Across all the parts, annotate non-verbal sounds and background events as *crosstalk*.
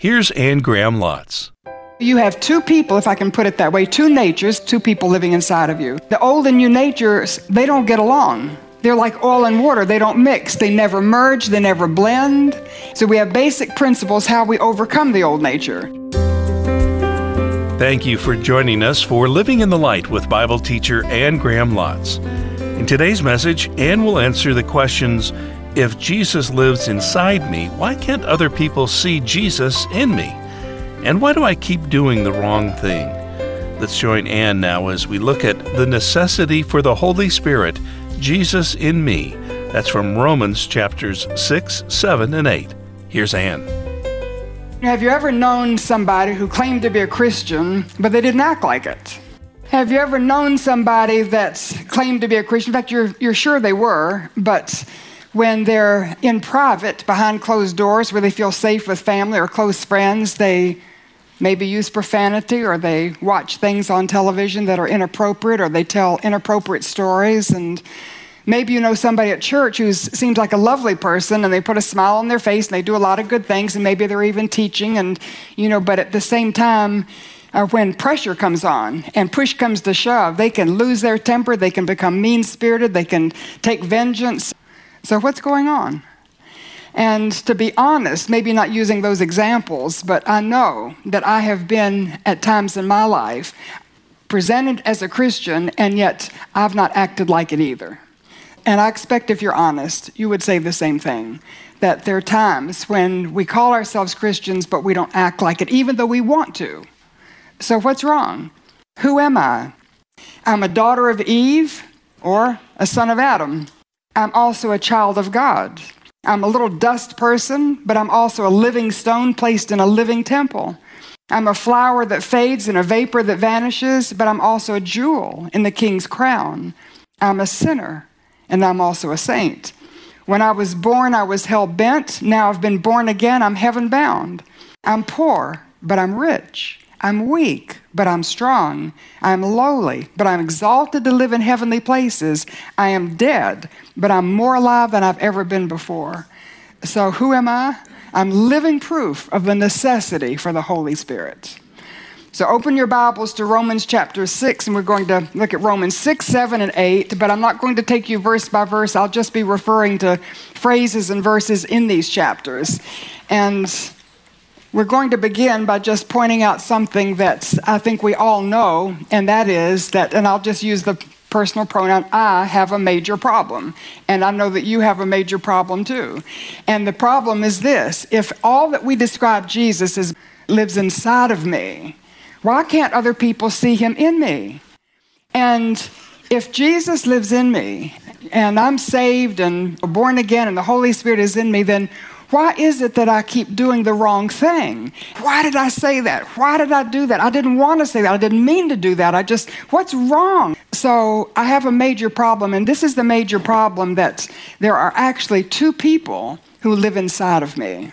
Here's Anne Graham Lotz. You have two people, if I can put it that way, two natures, two people living inside of you. The old and new natures, they don't get along. They're like oil and water. They don't mix. They never merge. They never blend. So we have basic principles how we overcome the old nature. Thank you for joining us for Living in the Light with Bible teacher Anne Graham Lotz. In today's message, Anne will answer the questions If Jesus lives inside me, why can't other people see Jesus in me? And why do I keep doing the wrong thing? Let's join Anne now as we look at the necessity for the Holy Spirit, Jesus in me. That's from Romans chapters 6, 7, and 8. Here's Anne. Have you ever known somebody who claimed to be a Christian, but they didn't act like it? Have you ever known somebody that claimed to be a Christian? In fact, you're, you're sure they were, but when they're in private, behind closed doors, where they feel safe with family or close friends, they maybe use profanity or they watch things on television that are inappropriate or they tell inappropriate stories and Maybe you know somebody at church who seems like a lovely person and they put a smile on their face and they do a lot of good things and maybe they're even teaching and, you know, but at the same time, uh, when pressure comes on and push comes to shove, they can lose their temper, they can become mean spirited, they can take vengeance. So, what's going on? And to be honest, maybe not using those examples, but I know that I have been at times in my life presented as a Christian, and yet I've not acted like it either. And I expect if you're honest, you would say the same thing. That there are times when we call ourselves Christians, but we don't act like it, even though we want to. So, what's wrong? Who am I? I'm a daughter of Eve or a son of Adam. I'm also a child of God. I'm a little dust person, but I'm also a living stone placed in a living temple. I'm a flower that fades and a vapor that vanishes, but I'm also a jewel in the king's crown. I'm a sinner, and I'm also a saint. When I was born, I was hell bent. Now I've been born again, I'm heaven bound. I'm poor, but I'm rich. I'm weak, but I'm strong. I'm lowly, but I'm exalted to live in heavenly places. I am dead, but I'm more alive than I've ever been before. So, who am I? I'm living proof of the necessity for the Holy Spirit. So open your Bibles to Romans chapter 6, and we're going to look at Romans 6, 7, and 8. But I'm not going to take you verse by verse. I'll just be referring to phrases and verses in these chapters. And we're going to begin by just pointing out something that I think we all know, and that is that, and I'll just use the personal pronoun, I have a major problem. And I know that you have a major problem too. And the problem is this if all that we describe Jesus as lives inside of me, why can't other people see him in me? And if Jesus lives in me and I'm saved and born again and the Holy Spirit is in me, then why is it that I keep doing the wrong thing? Why did I say that? Why did I do that? I didn't want to say that. I didn't mean to do that. I just, what's wrong? So I have a major problem, and this is the major problem that there are actually two people who live inside of me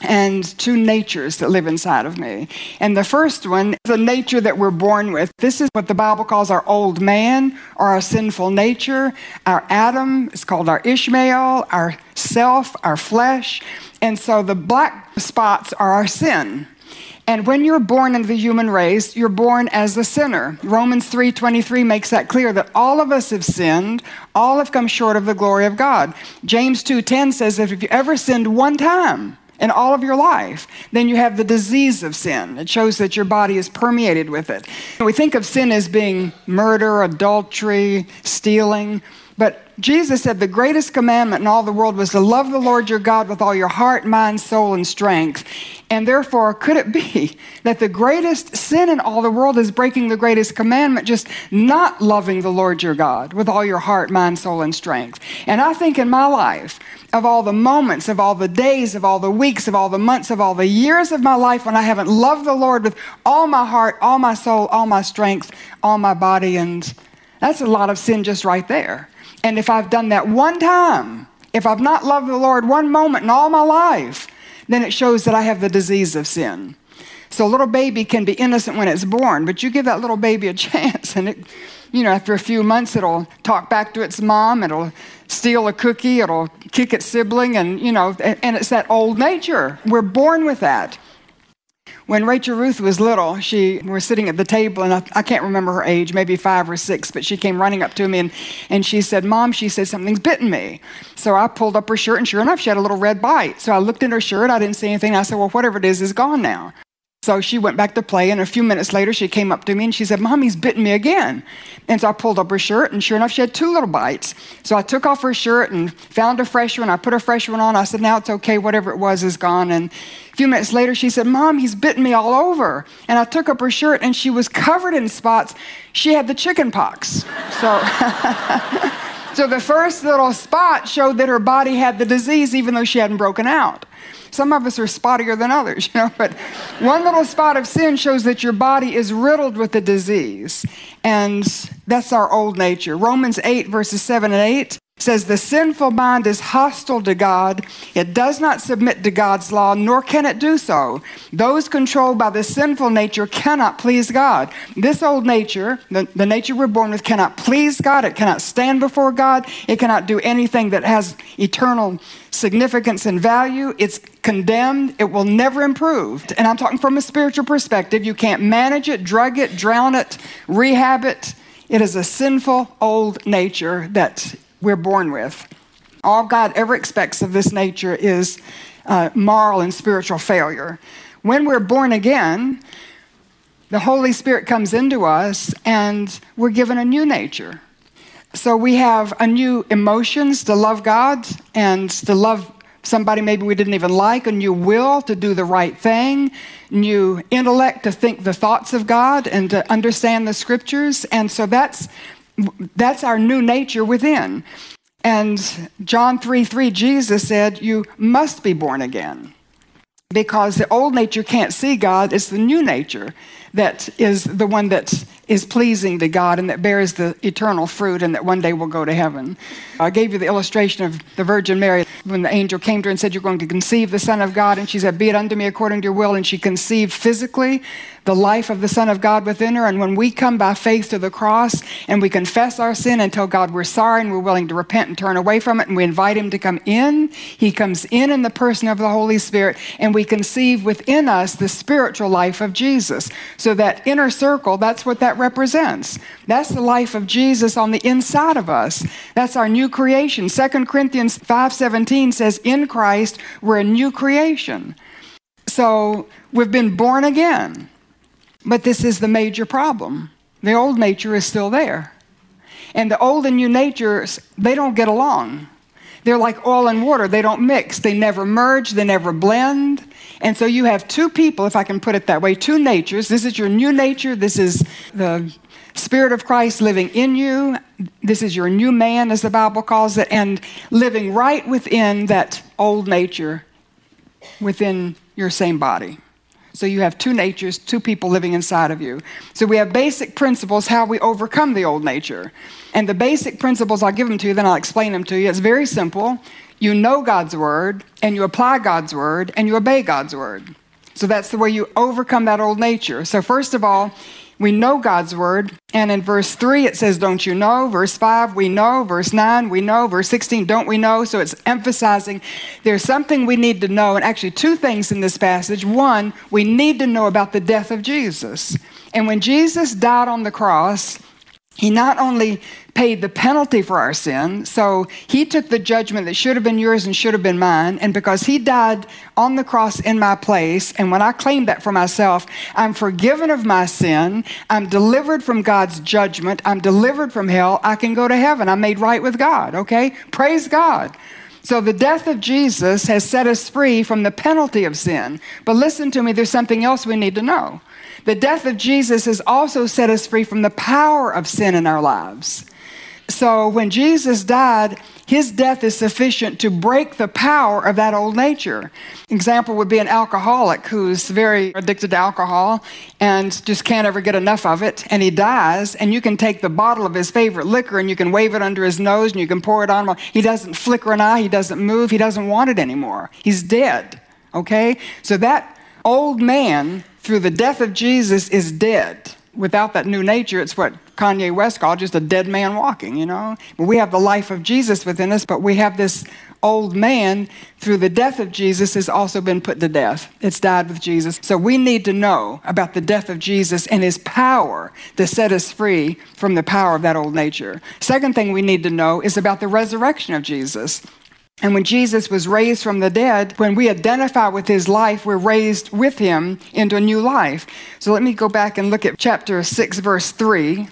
and two natures that live inside of me. And the first one, is the nature that we're born with. This is what the Bible calls our old man or our sinful nature. Our Adam is called our Ishmael, our self, our flesh. And so the black spots are our sin. And when you're born into the human race, you're born as a sinner. Romans 3:23 makes that clear that all of us have sinned, all have come short of the glory of God. James 2:10 says that if you ever sinned one time, in all of your life, then you have the disease of sin. It shows that your body is permeated with it. We think of sin as being murder, adultery, stealing, but Jesus said the greatest commandment in all the world was to love the Lord your God with all your heart, mind, soul, and strength. And therefore, could it be *laughs* that the greatest sin in all the world is breaking the greatest commandment, just not loving the Lord your God with all your heart, mind, soul, and strength? And I think in my life, of all the moments, of all the days, of all the weeks, of all the months, of all the years of my life when I haven't loved the Lord with all my heart, all my soul, all my strength, all my body, and that's a lot of sin just right there. And if I've done that one time, if I've not loved the Lord one moment in all my life, then it shows that I have the disease of sin. So a little baby can be innocent when it's born, but you give that little baby a *laughs* chance, and it, you know, after a few months, it'll talk back to its mom, it'll steal a cookie, it'll kick its sibling, and you know, and, it's that old nature. We're born with that. When Rachel Ruth was little, she was sitting at the table, and I, I, can't remember her age, maybe five or six, but she came running up to me and, and she said, Mom, she said, something's bitten me. So I pulled up her shirt, and sure enough, she had a little red bite. So I looked in her shirt, I didn't see anything. I said, Well, whatever it is, is gone now. So she went back to play, and a few minutes later, she came up to me and she said, Mommy's bitten me again. And so I pulled up her shirt, and sure enough, she had two little bites. So I took off her shirt and found a fresh one. I put a fresh one on. I said, Now it's okay. Whatever it was is gone. And a few minutes later, she said, Mom, he's bitten me all over. And I took up her shirt, and she was covered in spots. She had the chicken pox. So. *laughs* So the first little spot showed that her body had the disease even though she hadn't broken out. Some of us are spottier than others, *laughs* you know, but one little spot of sin shows that your body is riddled with the disease. And that's our old nature. Romans 8, verses 7 and 8 says the sinful mind is hostile to God. It does not submit to God's law, nor can it do so. Those controlled by the sinful nature cannot please God. This old nature, the, the nature we're born with, cannot please God. It cannot stand before God. It cannot do anything that has eternal significance and value. It's condemned. It will never improve. And I'm talking from a spiritual perspective. You can't manage it, drug it, drown it, rehab it. It is a sinful old nature that we're born with. All God ever expects of this nature is uh, moral and spiritual failure. When we're born again, the Holy Spirit comes into us and we're given a new nature. So we have a new emotions to love God and to love somebody maybe we didn't even like, a new will to do the right thing, new intellect to think the thoughts of God and to understand the scriptures. And so that's that's our new nature within. And John 3 3, Jesus said, You must be born again. Because the old nature can't see God, it's the new nature that is the one that is pleasing to God and that bears the eternal fruit and that one day will go to heaven. I gave you the illustration of the Virgin Mary when the angel came to her and said, You're going to conceive the Son of God. And she said, Be it unto me according to your will. And she conceived physically the life of the Son of God within her. And when we come by faith to the cross and we confess our sin and tell God we're sorry and we're willing to repent and turn away from it and we invite Him to come in, He comes in in the person of the Holy Spirit and we conceive within us the spiritual life of Jesus. So that inner circle, that's what that represents. That's the life of Jesus on the inside of us. That's our new creation. 2 Corinthians 5:17 says, "In Christ we're a new creation." So we've been born again. But this is the major problem. The old nature is still there. And the old and new natures, they don't get along. They're like oil and water, they don't mix, they never merge, they never blend. And so you have two people, if I can put it that way, two natures. This is your new nature, this is the Spirit of Christ living in you. This is your new man, as the Bible calls it, and living right within that old nature within your same body. So you have two natures, two people living inside of you. So we have basic principles how we overcome the old nature. And the basic principles, I'll give them to you, then I'll explain them to you. It's very simple. You know God's word, and you apply God's word, and you obey God's word. So that's the way you overcome that old nature. So, first of all, we know God's word. And in verse 3, it says, Don't you know? Verse 5, we know. Verse 9, we know. Verse 16, don't we know? So it's emphasizing there's something we need to know. And actually, two things in this passage. One, we need to know about the death of Jesus. And when Jesus died on the cross, he not only paid the penalty for our sin, so he took the judgment that should have been yours and should have been mine. And because he died on the cross in my place, and when I claim that for myself, I'm forgiven of my sin, I'm delivered from God's judgment, I'm delivered from hell, I can go to heaven. I'm made right with God, okay? Praise God. So the death of Jesus has set us free from the penalty of sin. But listen to me, there's something else we need to know. The death of Jesus has also set us free from the power of sin in our lives. So when Jesus died, his death is sufficient to break the power of that old nature. Example would be an alcoholic who's very addicted to alcohol and just can't ever get enough of it, and he dies, and you can take the bottle of his favorite liquor and you can wave it under his nose and you can pour it on him. He doesn't flicker an eye, he doesn't move, he doesn't want it anymore. He's dead. Okay? So that old man through the death of Jesus is dead. without that new nature, it's what Kanye West called just a dead man walking, you know? We have the life of Jesus within us, but we have this old man through the death of Jesus has also been put to death. It's died with Jesus. So we need to know about the death of Jesus and his power to set us free from the power of that old nature. Second thing we need to know is about the resurrection of Jesus. And when Jesus was raised from the dead, when we identify with his life, we're raised with him into a new life. So let me go back and look at chapter 6, verse 3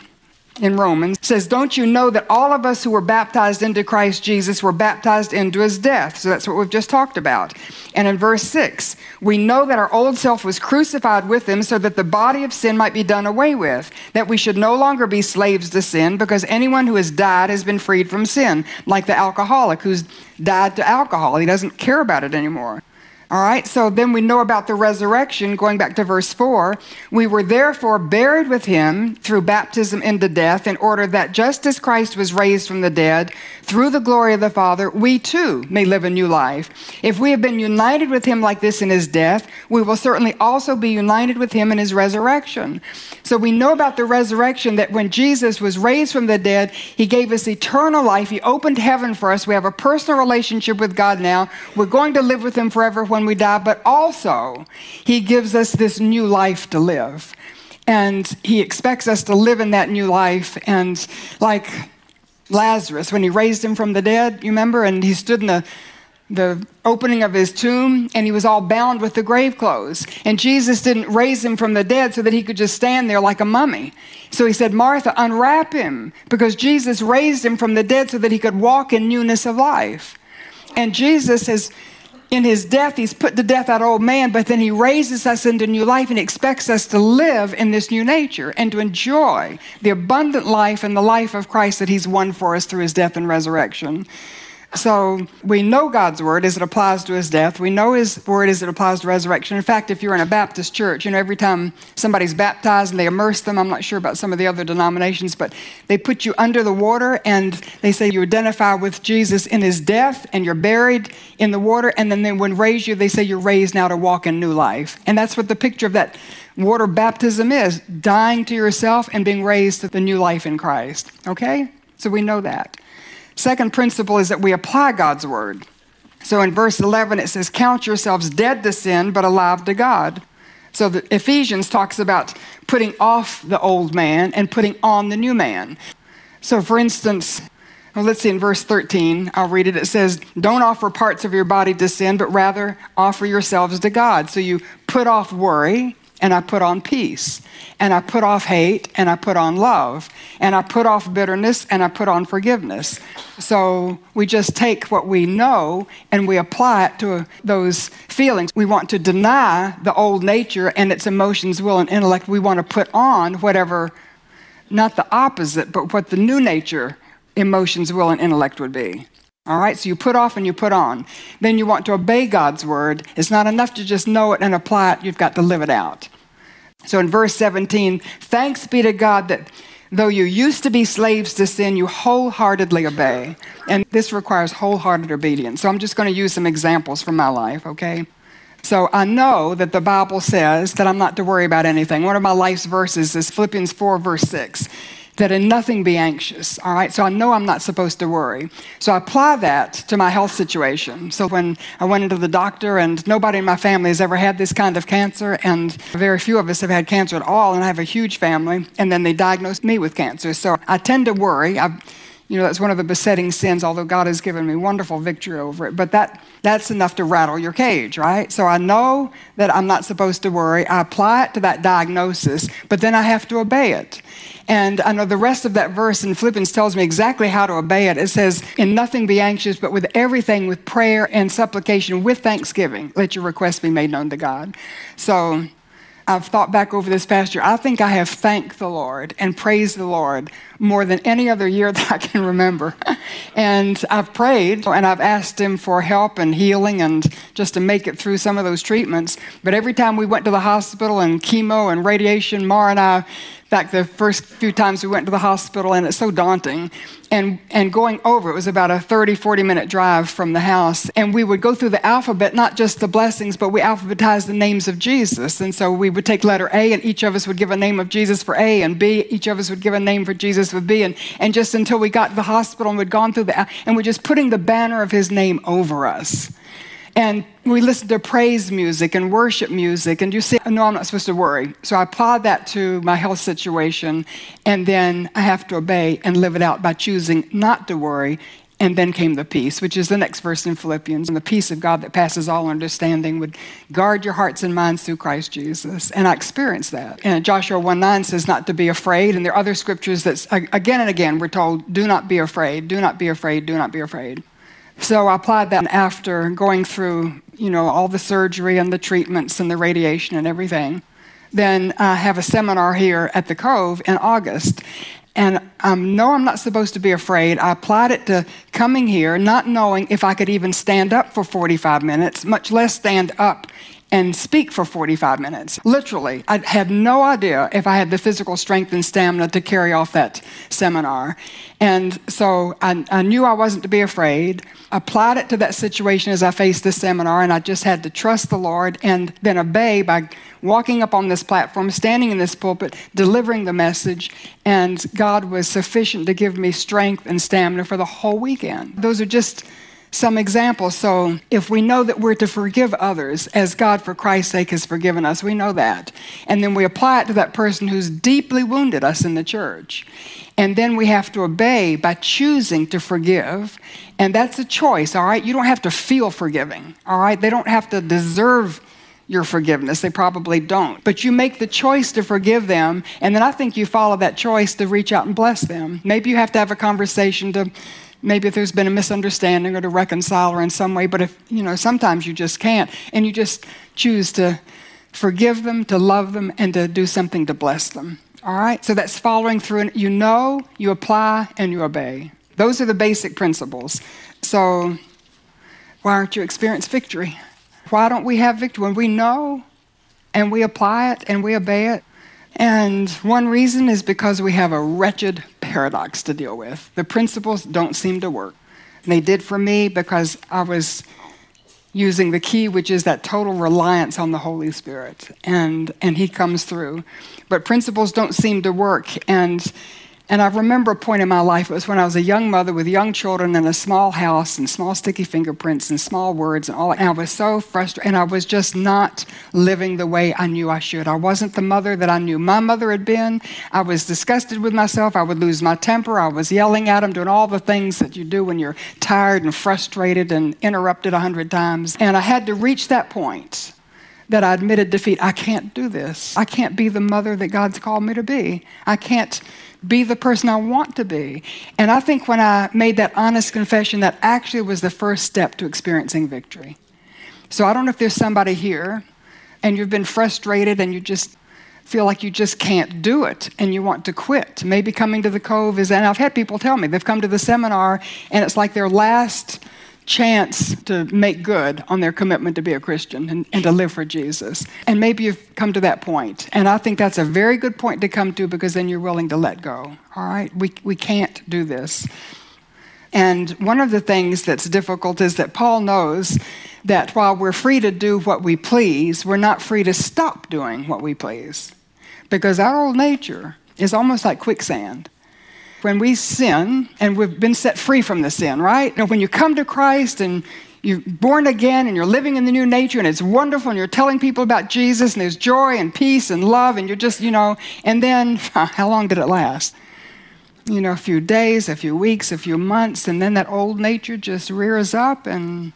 in Romans says, Don't you know that all of us who were baptized into Christ Jesus were baptized into his death? So that's what we've just talked about. And in verse 6, we know that our old self was crucified with him so that the body of sin might be done away with, that we should no longer be slaves to sin, because anyone who has died has been freed from sin, like the alcoholic who's died to alcohol. He doesn't care about it anymore. All right, so then we know about the resurrection, going back to verse 4. We were therefore buried with him through baptism into death, in order that just as Christ was raised from the dead through the glory of the Father, we too may live a new life. If we have been united with him like this in his death, we will certainly also be united with him in his resurrection. So we know about the resurrection that when Jesus was raised from the dead, he gave us eternal life. He opened heaven for us. We have a personal relationship with God now. We're going to live with him forever when we die, but also He gives us this new life to live. And He expects us to live in that new life. And like Lazarus, when He raised him from the dead, you remember? And He stood in the the opening of his tomb and he was all bound with the grave clothes. And Jesus didn't raise him from the dead so that he could just stand there like a mummy. So he said, Martha, unwrap him because Jesus raised him from the dead so that he could walk in newness of life. And Jesus has in his death, he's put to death that old man, but then he raises us into new life and expects us to live in this new nature and to enjoy the abundant life and the life of Christ that he's won for us through his death and resurrection. So we know God's word as it applies to his death. We know his word as it applies to resurrection. In fact, if you're in a Baptist church, you know, every time somebody's baptized and they immerse them, I'm not sure about some of the other denominations, but they put you under the water and they say you identify with Jesus in his death and you're buried in the water. And then they, when raise you, they say you're raised now to walk in new life. And that's what the picture of that water baptism is dying to yourself and being raised to the new life in Christ. Okay? So we know that. Second principle is that we apply God's word. So in verse 11, it says, Count yourselves dead to sin, but alive to God. So the Ephesians talks about putting off the old man and putting on the new man. So, for instance, well, let's see in verse 13, I'll read it. It says, Don't offer parts of your body to sin, but rather offer yourselves to God. So you put off worry, and I put on peace, and I put off hate, and I put on love, and I put off bitterness, and I put on forgiveness. So we just take what we know and we apply it to those feelings. We want to deny the old nature and its emotions, will, and intellect. We want to put on whatever, not the opposite, but what the new nature, emotions, will, and intellect would be. All right, so you put off and you put on. Then you want to obey God's word. It's not enough to just know it and apply it, you've got to live it out. So in verse 17, thanks be to God that though you used to be slaves to sin, you wholeheartedly obey. And this requires wholehearted obedience. So I'm just going to use some examples from my life, okay? So I know that the Bible says that I'm not to worry about anything. One of my life's verses is Philippians 4, verse 6 that in nothing be anxious. All right, so I know I'm not supposed to worry. So I apply that to my health situation. So when I went into the doctor, and nobody in my family has ever had this kind of cancer, and very few of us have had cancer at all, and I have a huge family, and then they diagnosed me with cancer. So I tend to worry. I've, you know, that's one of the besetting sins, although God has given me wonderful victory over it. But that, that's enough to rattle your cage, right? So I know that I'm not supposed to worry. I apply it to that diagnosis, but then I have to obey it. And I know the rest of that verse in Philippians tells me exactly how to obey it. It says, In nothing be anxious, but with everything, with prayer and supplication, with thanksgiving, let your requests be made known to God. So I've thought back over this past year. I think I have thanked the Lord and praised the Lord more than any other year *laughs* that I can remember. and I've prayed and I've asked Him for help and healing and just to make it through some of those treatments. But every time we went to the hospital and chemo and radiation, Morrow and I fact, the first few times we went to the hospital, and it's so daunting. And, and going over, it was about a 30, 40 minute drive from the house. And we would go through the alphabet, not just the blessings, but we alphabetized the names of Jesus. And so we would take letter A, and each of us would give a name of Jesus for A, and B, each of us would give a name for Jesus for B. And, and just until we got to the hospital and we'd gone through the, and we're just putting the banner of his name over us. And we listened to praise music and worship music, and you say, No, I'm not supposed to worry. So I applied that to my health situation, and then I have to obey and live it out by choosing not to worry. And then came the peace, which is the next verse in Philippians. And the peace of God that passes all understanding would guard your hearts and minds through Christ Jesus. And I experienced that. And Joshua 1 9 says not to be afraid. And there are other scriptures that, again and again, we're told, do not be afraid, do not be afraid, do not be afraid. So I applied that after going through, you know, all the surgery and the treatments and the radiation and everything. Then I have a seminar here at the Cove in August. And um, no, I'm not supposed to be afraid. I applied it to coming here, not knowing if I could even stand up for 45 minutes, much less stand up and speak for 45 minutes. Literally, I had no idea if I had the physical strength and stamina to carry off that seminar. And so I, I, knew I wasn't to be afraid, applied it to that situation as I faced the seminar, and I just had to trust the Lord and then obey by walking up on this platform, standing in this pulpit, delivering the message, and God was sufficient to give me strength and stamina for the whole weekend. Those are just some examples. So, if we know that we're to forgive others as God, for Christ's sake, has forgiven us, we know that. And then we apply it to that person who's deeply wounded us in the church. And then we have to obey by choosing to forgive. And that's a choice, all right? You don't have to feel forgiving, all right? They don't have to deserve your forgiveness. They probably don't. But you make the choice to forgive them, and then I think you follow that choice to reach out and bless them. Maybe you have to have a conversation to maybe if there's been a misunderstanding or to reconcile or in some way, but if, you know, sometimes you just can't, and you just choose to forgive them, to love them, and to do something to bless them. All right? So that's following through. And you know, you apply, and you obey. Those are the basic principles. So why aren't you experience victory? Why don't we have victory? When we know and we apply it and we obey it, and one reason is because we have a wretched paradox to deal with. The principles don't seem to work. They did for me because I was using the key, which is that total reliance on the Holy Spirit. And, and He comes through. But principles don't seem to work. And and I remember a point in my life, it was when I was a young mother with young children in a small house and small sticky fingerprints and small words and all that. And I was so frustrated and I was just not living the way I knew I should. I wasn't the mother that I knew my mother had been. I was disgusted with myself. I would lose my temper. I was yelling at them, doing all the things that you do when you're tired and frustrated and interrupted a hundred times. And I had to reach that point that I admitted defeat. I can't do this. I can't be the mother that God's called me to be. I can't be the person I want to be. And I think when I made that honest confession, that actually was the first step to experiencing victory. So I don't know if there's somebody here and you've been frustrated and you just feel like you just can't do it and you want to quit. Maybe coming to the Cove is, and I've had people tell me they've come to the seminar and it's like their last chance to make good on their commitment to be a Christian and, and, to live for Jesus. And maybe you've come to that point. And I think that's a very good point to come to because then you're willing to let go. All right? We, we can't do this. And one of the things that's difficult is that Paul knows that while we're free to do what we please, we're not free to stop doing what we please. Because our old nature is almost like quicksand when we sin and we've been set free from the sin, right? And when you come to Christ and you're born again and you're living in the new nature and it's wonderful and you're telling people about Jesus and there's joy and peace and love and you're just, you know, and then *laughs* how long did it last? You know, a few days, a few weeks, a few months, and then that old nature just rears up and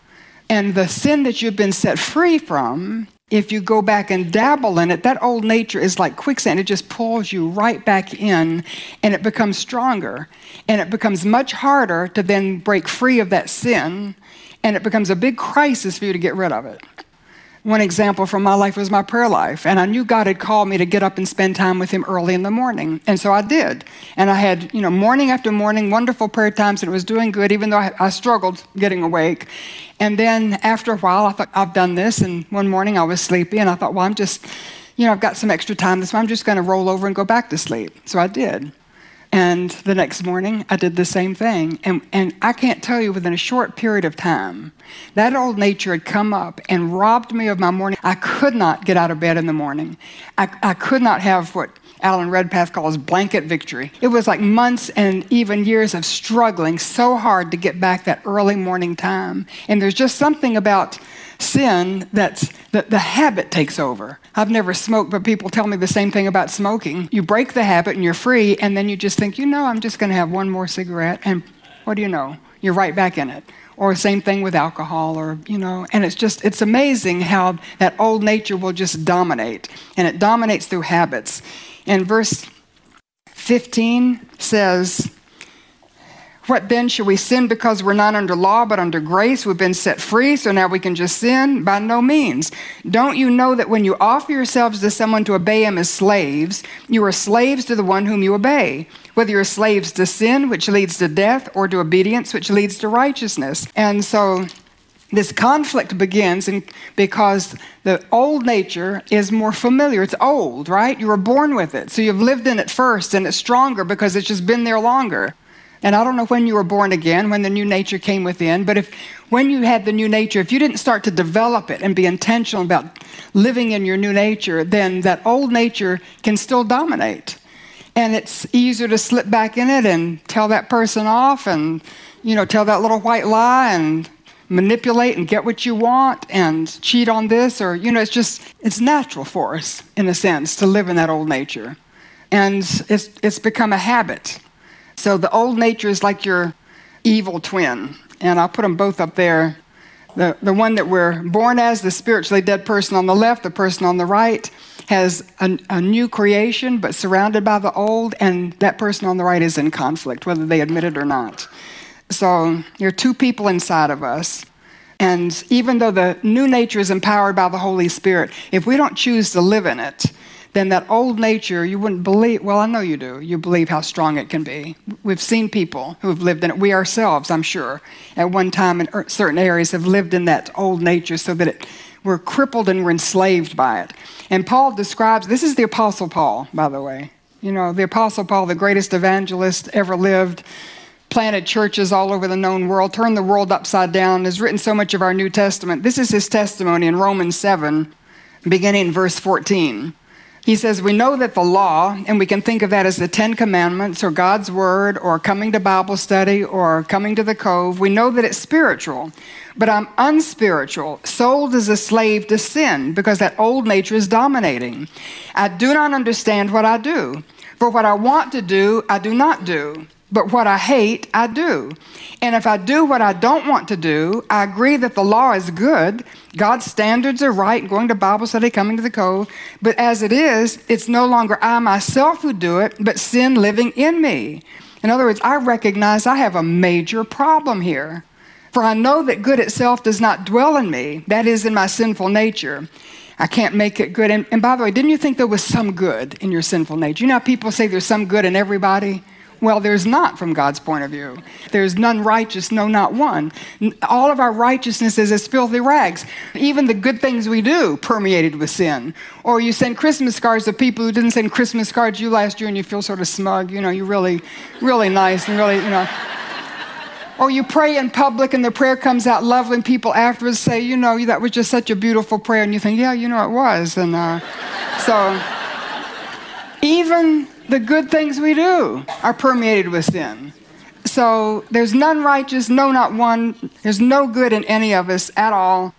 and the sin that you've been set free from if you go back and dabble in it, that old nature is like quicksand. It just pulls you right back in and it becomes stronger. And it becomes much harder to then break free of that sin. And it becomes a big crisis for you to get rid of it. One example from my life was my prayer life. And I knew God had called me to get up and spend time with Him early in the morning. And so I did. And I had, you know, morning after morning, wonderful prayer times, and it was doing good, even though I, I struggled getting awake. And then after a while, I thought, I've done this. And one morning I was sleepy, and I thought, well, I'm just you know, I've got some extra time this morning. I'm just going to roll over and go back to sleep. So I did. And the next morning, I did the same thing. And, and I can't tell you, within a short period of time, that old nature had come up and robbed me of my morning. I could not get out of bed in the morning. I, I could not have what Alan Redpath calls blanket victory. It was like months and even years of struggling so hard to get back that early morning time. And there's just something about sin that's the, the habit takes over. I've never smoked, but people tell me the same thing about smoking. You break the habit and you're free, and then you just think, you know, I'm just going to have one more cigarette. And what do you know? You're right back in it or same thing with alcohol or you know and it's just it's amazing how that old nature will just dominate and it dominates through habits and verse 15 says what then? Should we sin because we're not under law but under grace? We've been set free, so now we can just sin? By no means. Don't you know that when you offer yourselves to someone to obey him as slaves, you are slaves to the one whom you obey? Whether you're slaves to sin, which leads to death, or to obedience, which leads to righteousness. And so this conflict begins in, because the old nature is more familiar. It's old, right? You were born with it. So you've lived in it first, and it's stronger because it's just been there longer. And I don't know when you were born again, when the new nature came within, but if when you had the new nature, if you didn't start to develop it and be intentional about living in your new nature, then that old nature can still dominate. And it's easier to slip back in it and tell that person off and, you know, tell that little white lie and manipulate and get what you want and cheat on this or, you know, it's just, it's natural for us, in a sense, to live in that old nature. And it's, it's become a habit. So the old nature is like your evil twin. And I'll put them both up there. The, the one that we're born as, the spiritually dead person on the left, the person on the right, has a, a new creation but surrounded by the old, and that person on the right is in conflict, whether they admit it or not. So there are two people inside of us. And even though the new nature is empowered by the Holy Spirit, if we don't choose to live in it, then that old nature, you wouldn't believe, well, I know you do. You believe how strong it can be. We've seen people who have lived in it. We ourselves, I'm sure, at one time in er, certain areas have lived in that old nature so that it, we're crippled and we're enslaved by it. And Paul describes this is the Apostle Paul, by the way. You know, the Apostle Paul, the greatest evangelist ever lived, planted churches all over the known world, turned the world upside down, has written so much of our New Testament. This is his testimony in Romans 7, beginning in verse 14. He says, We know that the law, and we can think of that as the Ten Commandments or God's Word or coming to Bible study or coming to the Cove, we know that it's spiritual. But I'm unspiritual, sold as a slave to sin because that old nature is dominating. I do not understand what I do. For what I want to do, I do not do. But what I hate, I do. And if I do what I don't want to do, I agree that the law is good. God's standards are right, going to Bible study, coming to the cove. But as it is, it's no longer I myself who do it, but sin living in me. In other words, I recognize I have a major problem here. For I know that good itself does not dwell in me, that is, in my sinful nature. I can't make it good. And, and by the way, didn't you think there was some good in your sinful nature? You know people say there's some good in everybody? Well, there's not from God's point of view. There's none righteous, no, not one. All of our righteousness is as filthy rags. Even the good things we do permeated with sin. Or you send Christmas cards to people who didn't send Christmas cards you last year and you feel sort of smug. You know, you're really, really nice and really, you know. Or you pray in public and the prayer comes out lovely and people afterwards say, you know, that was just such a beautiful prayer. And you think, yeah, you know, it was. And uh, so even the good things we do are permeated with sin. So there's none righteous, no, not one. There's no good in any of us at all.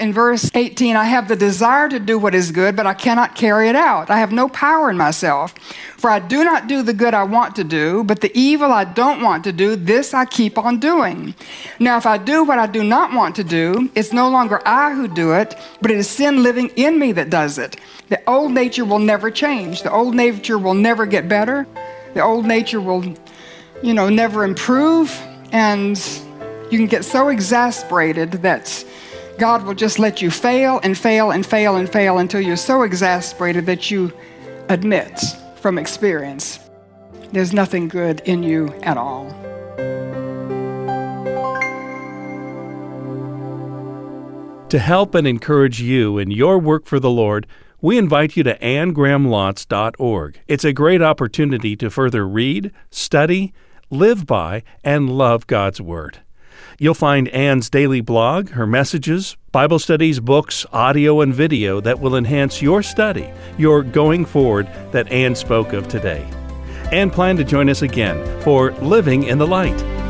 In verse 18, I have the desire to do what is good, but I cannot carry it out. I have no power in myself. For I do not do the good I want to do, but the evil I don't want to do, this I keep on doing. Now, if I do what I do not want to do, it's no longer I who do it, but it is sin living in me that does it. The old nature will never change. The old nature will never get better. The old nature will, you know, never improve. And you can get so exasperated that God will just let you fail and fail and fail and fail until you're so exasperated that you admit from experience there's nothing good in you at all. To help and encourage you in your work for the Lord, we invite you to annegrahamlotz.org. It's a great opportunity to further read, study, live by, and love God's Word. You'll find Anne's daily blog, her messages, Bible studies, books, audio, and video that will enhance your study, your going forward that Ann spoke of today. And plan to join us again for Living in the Light.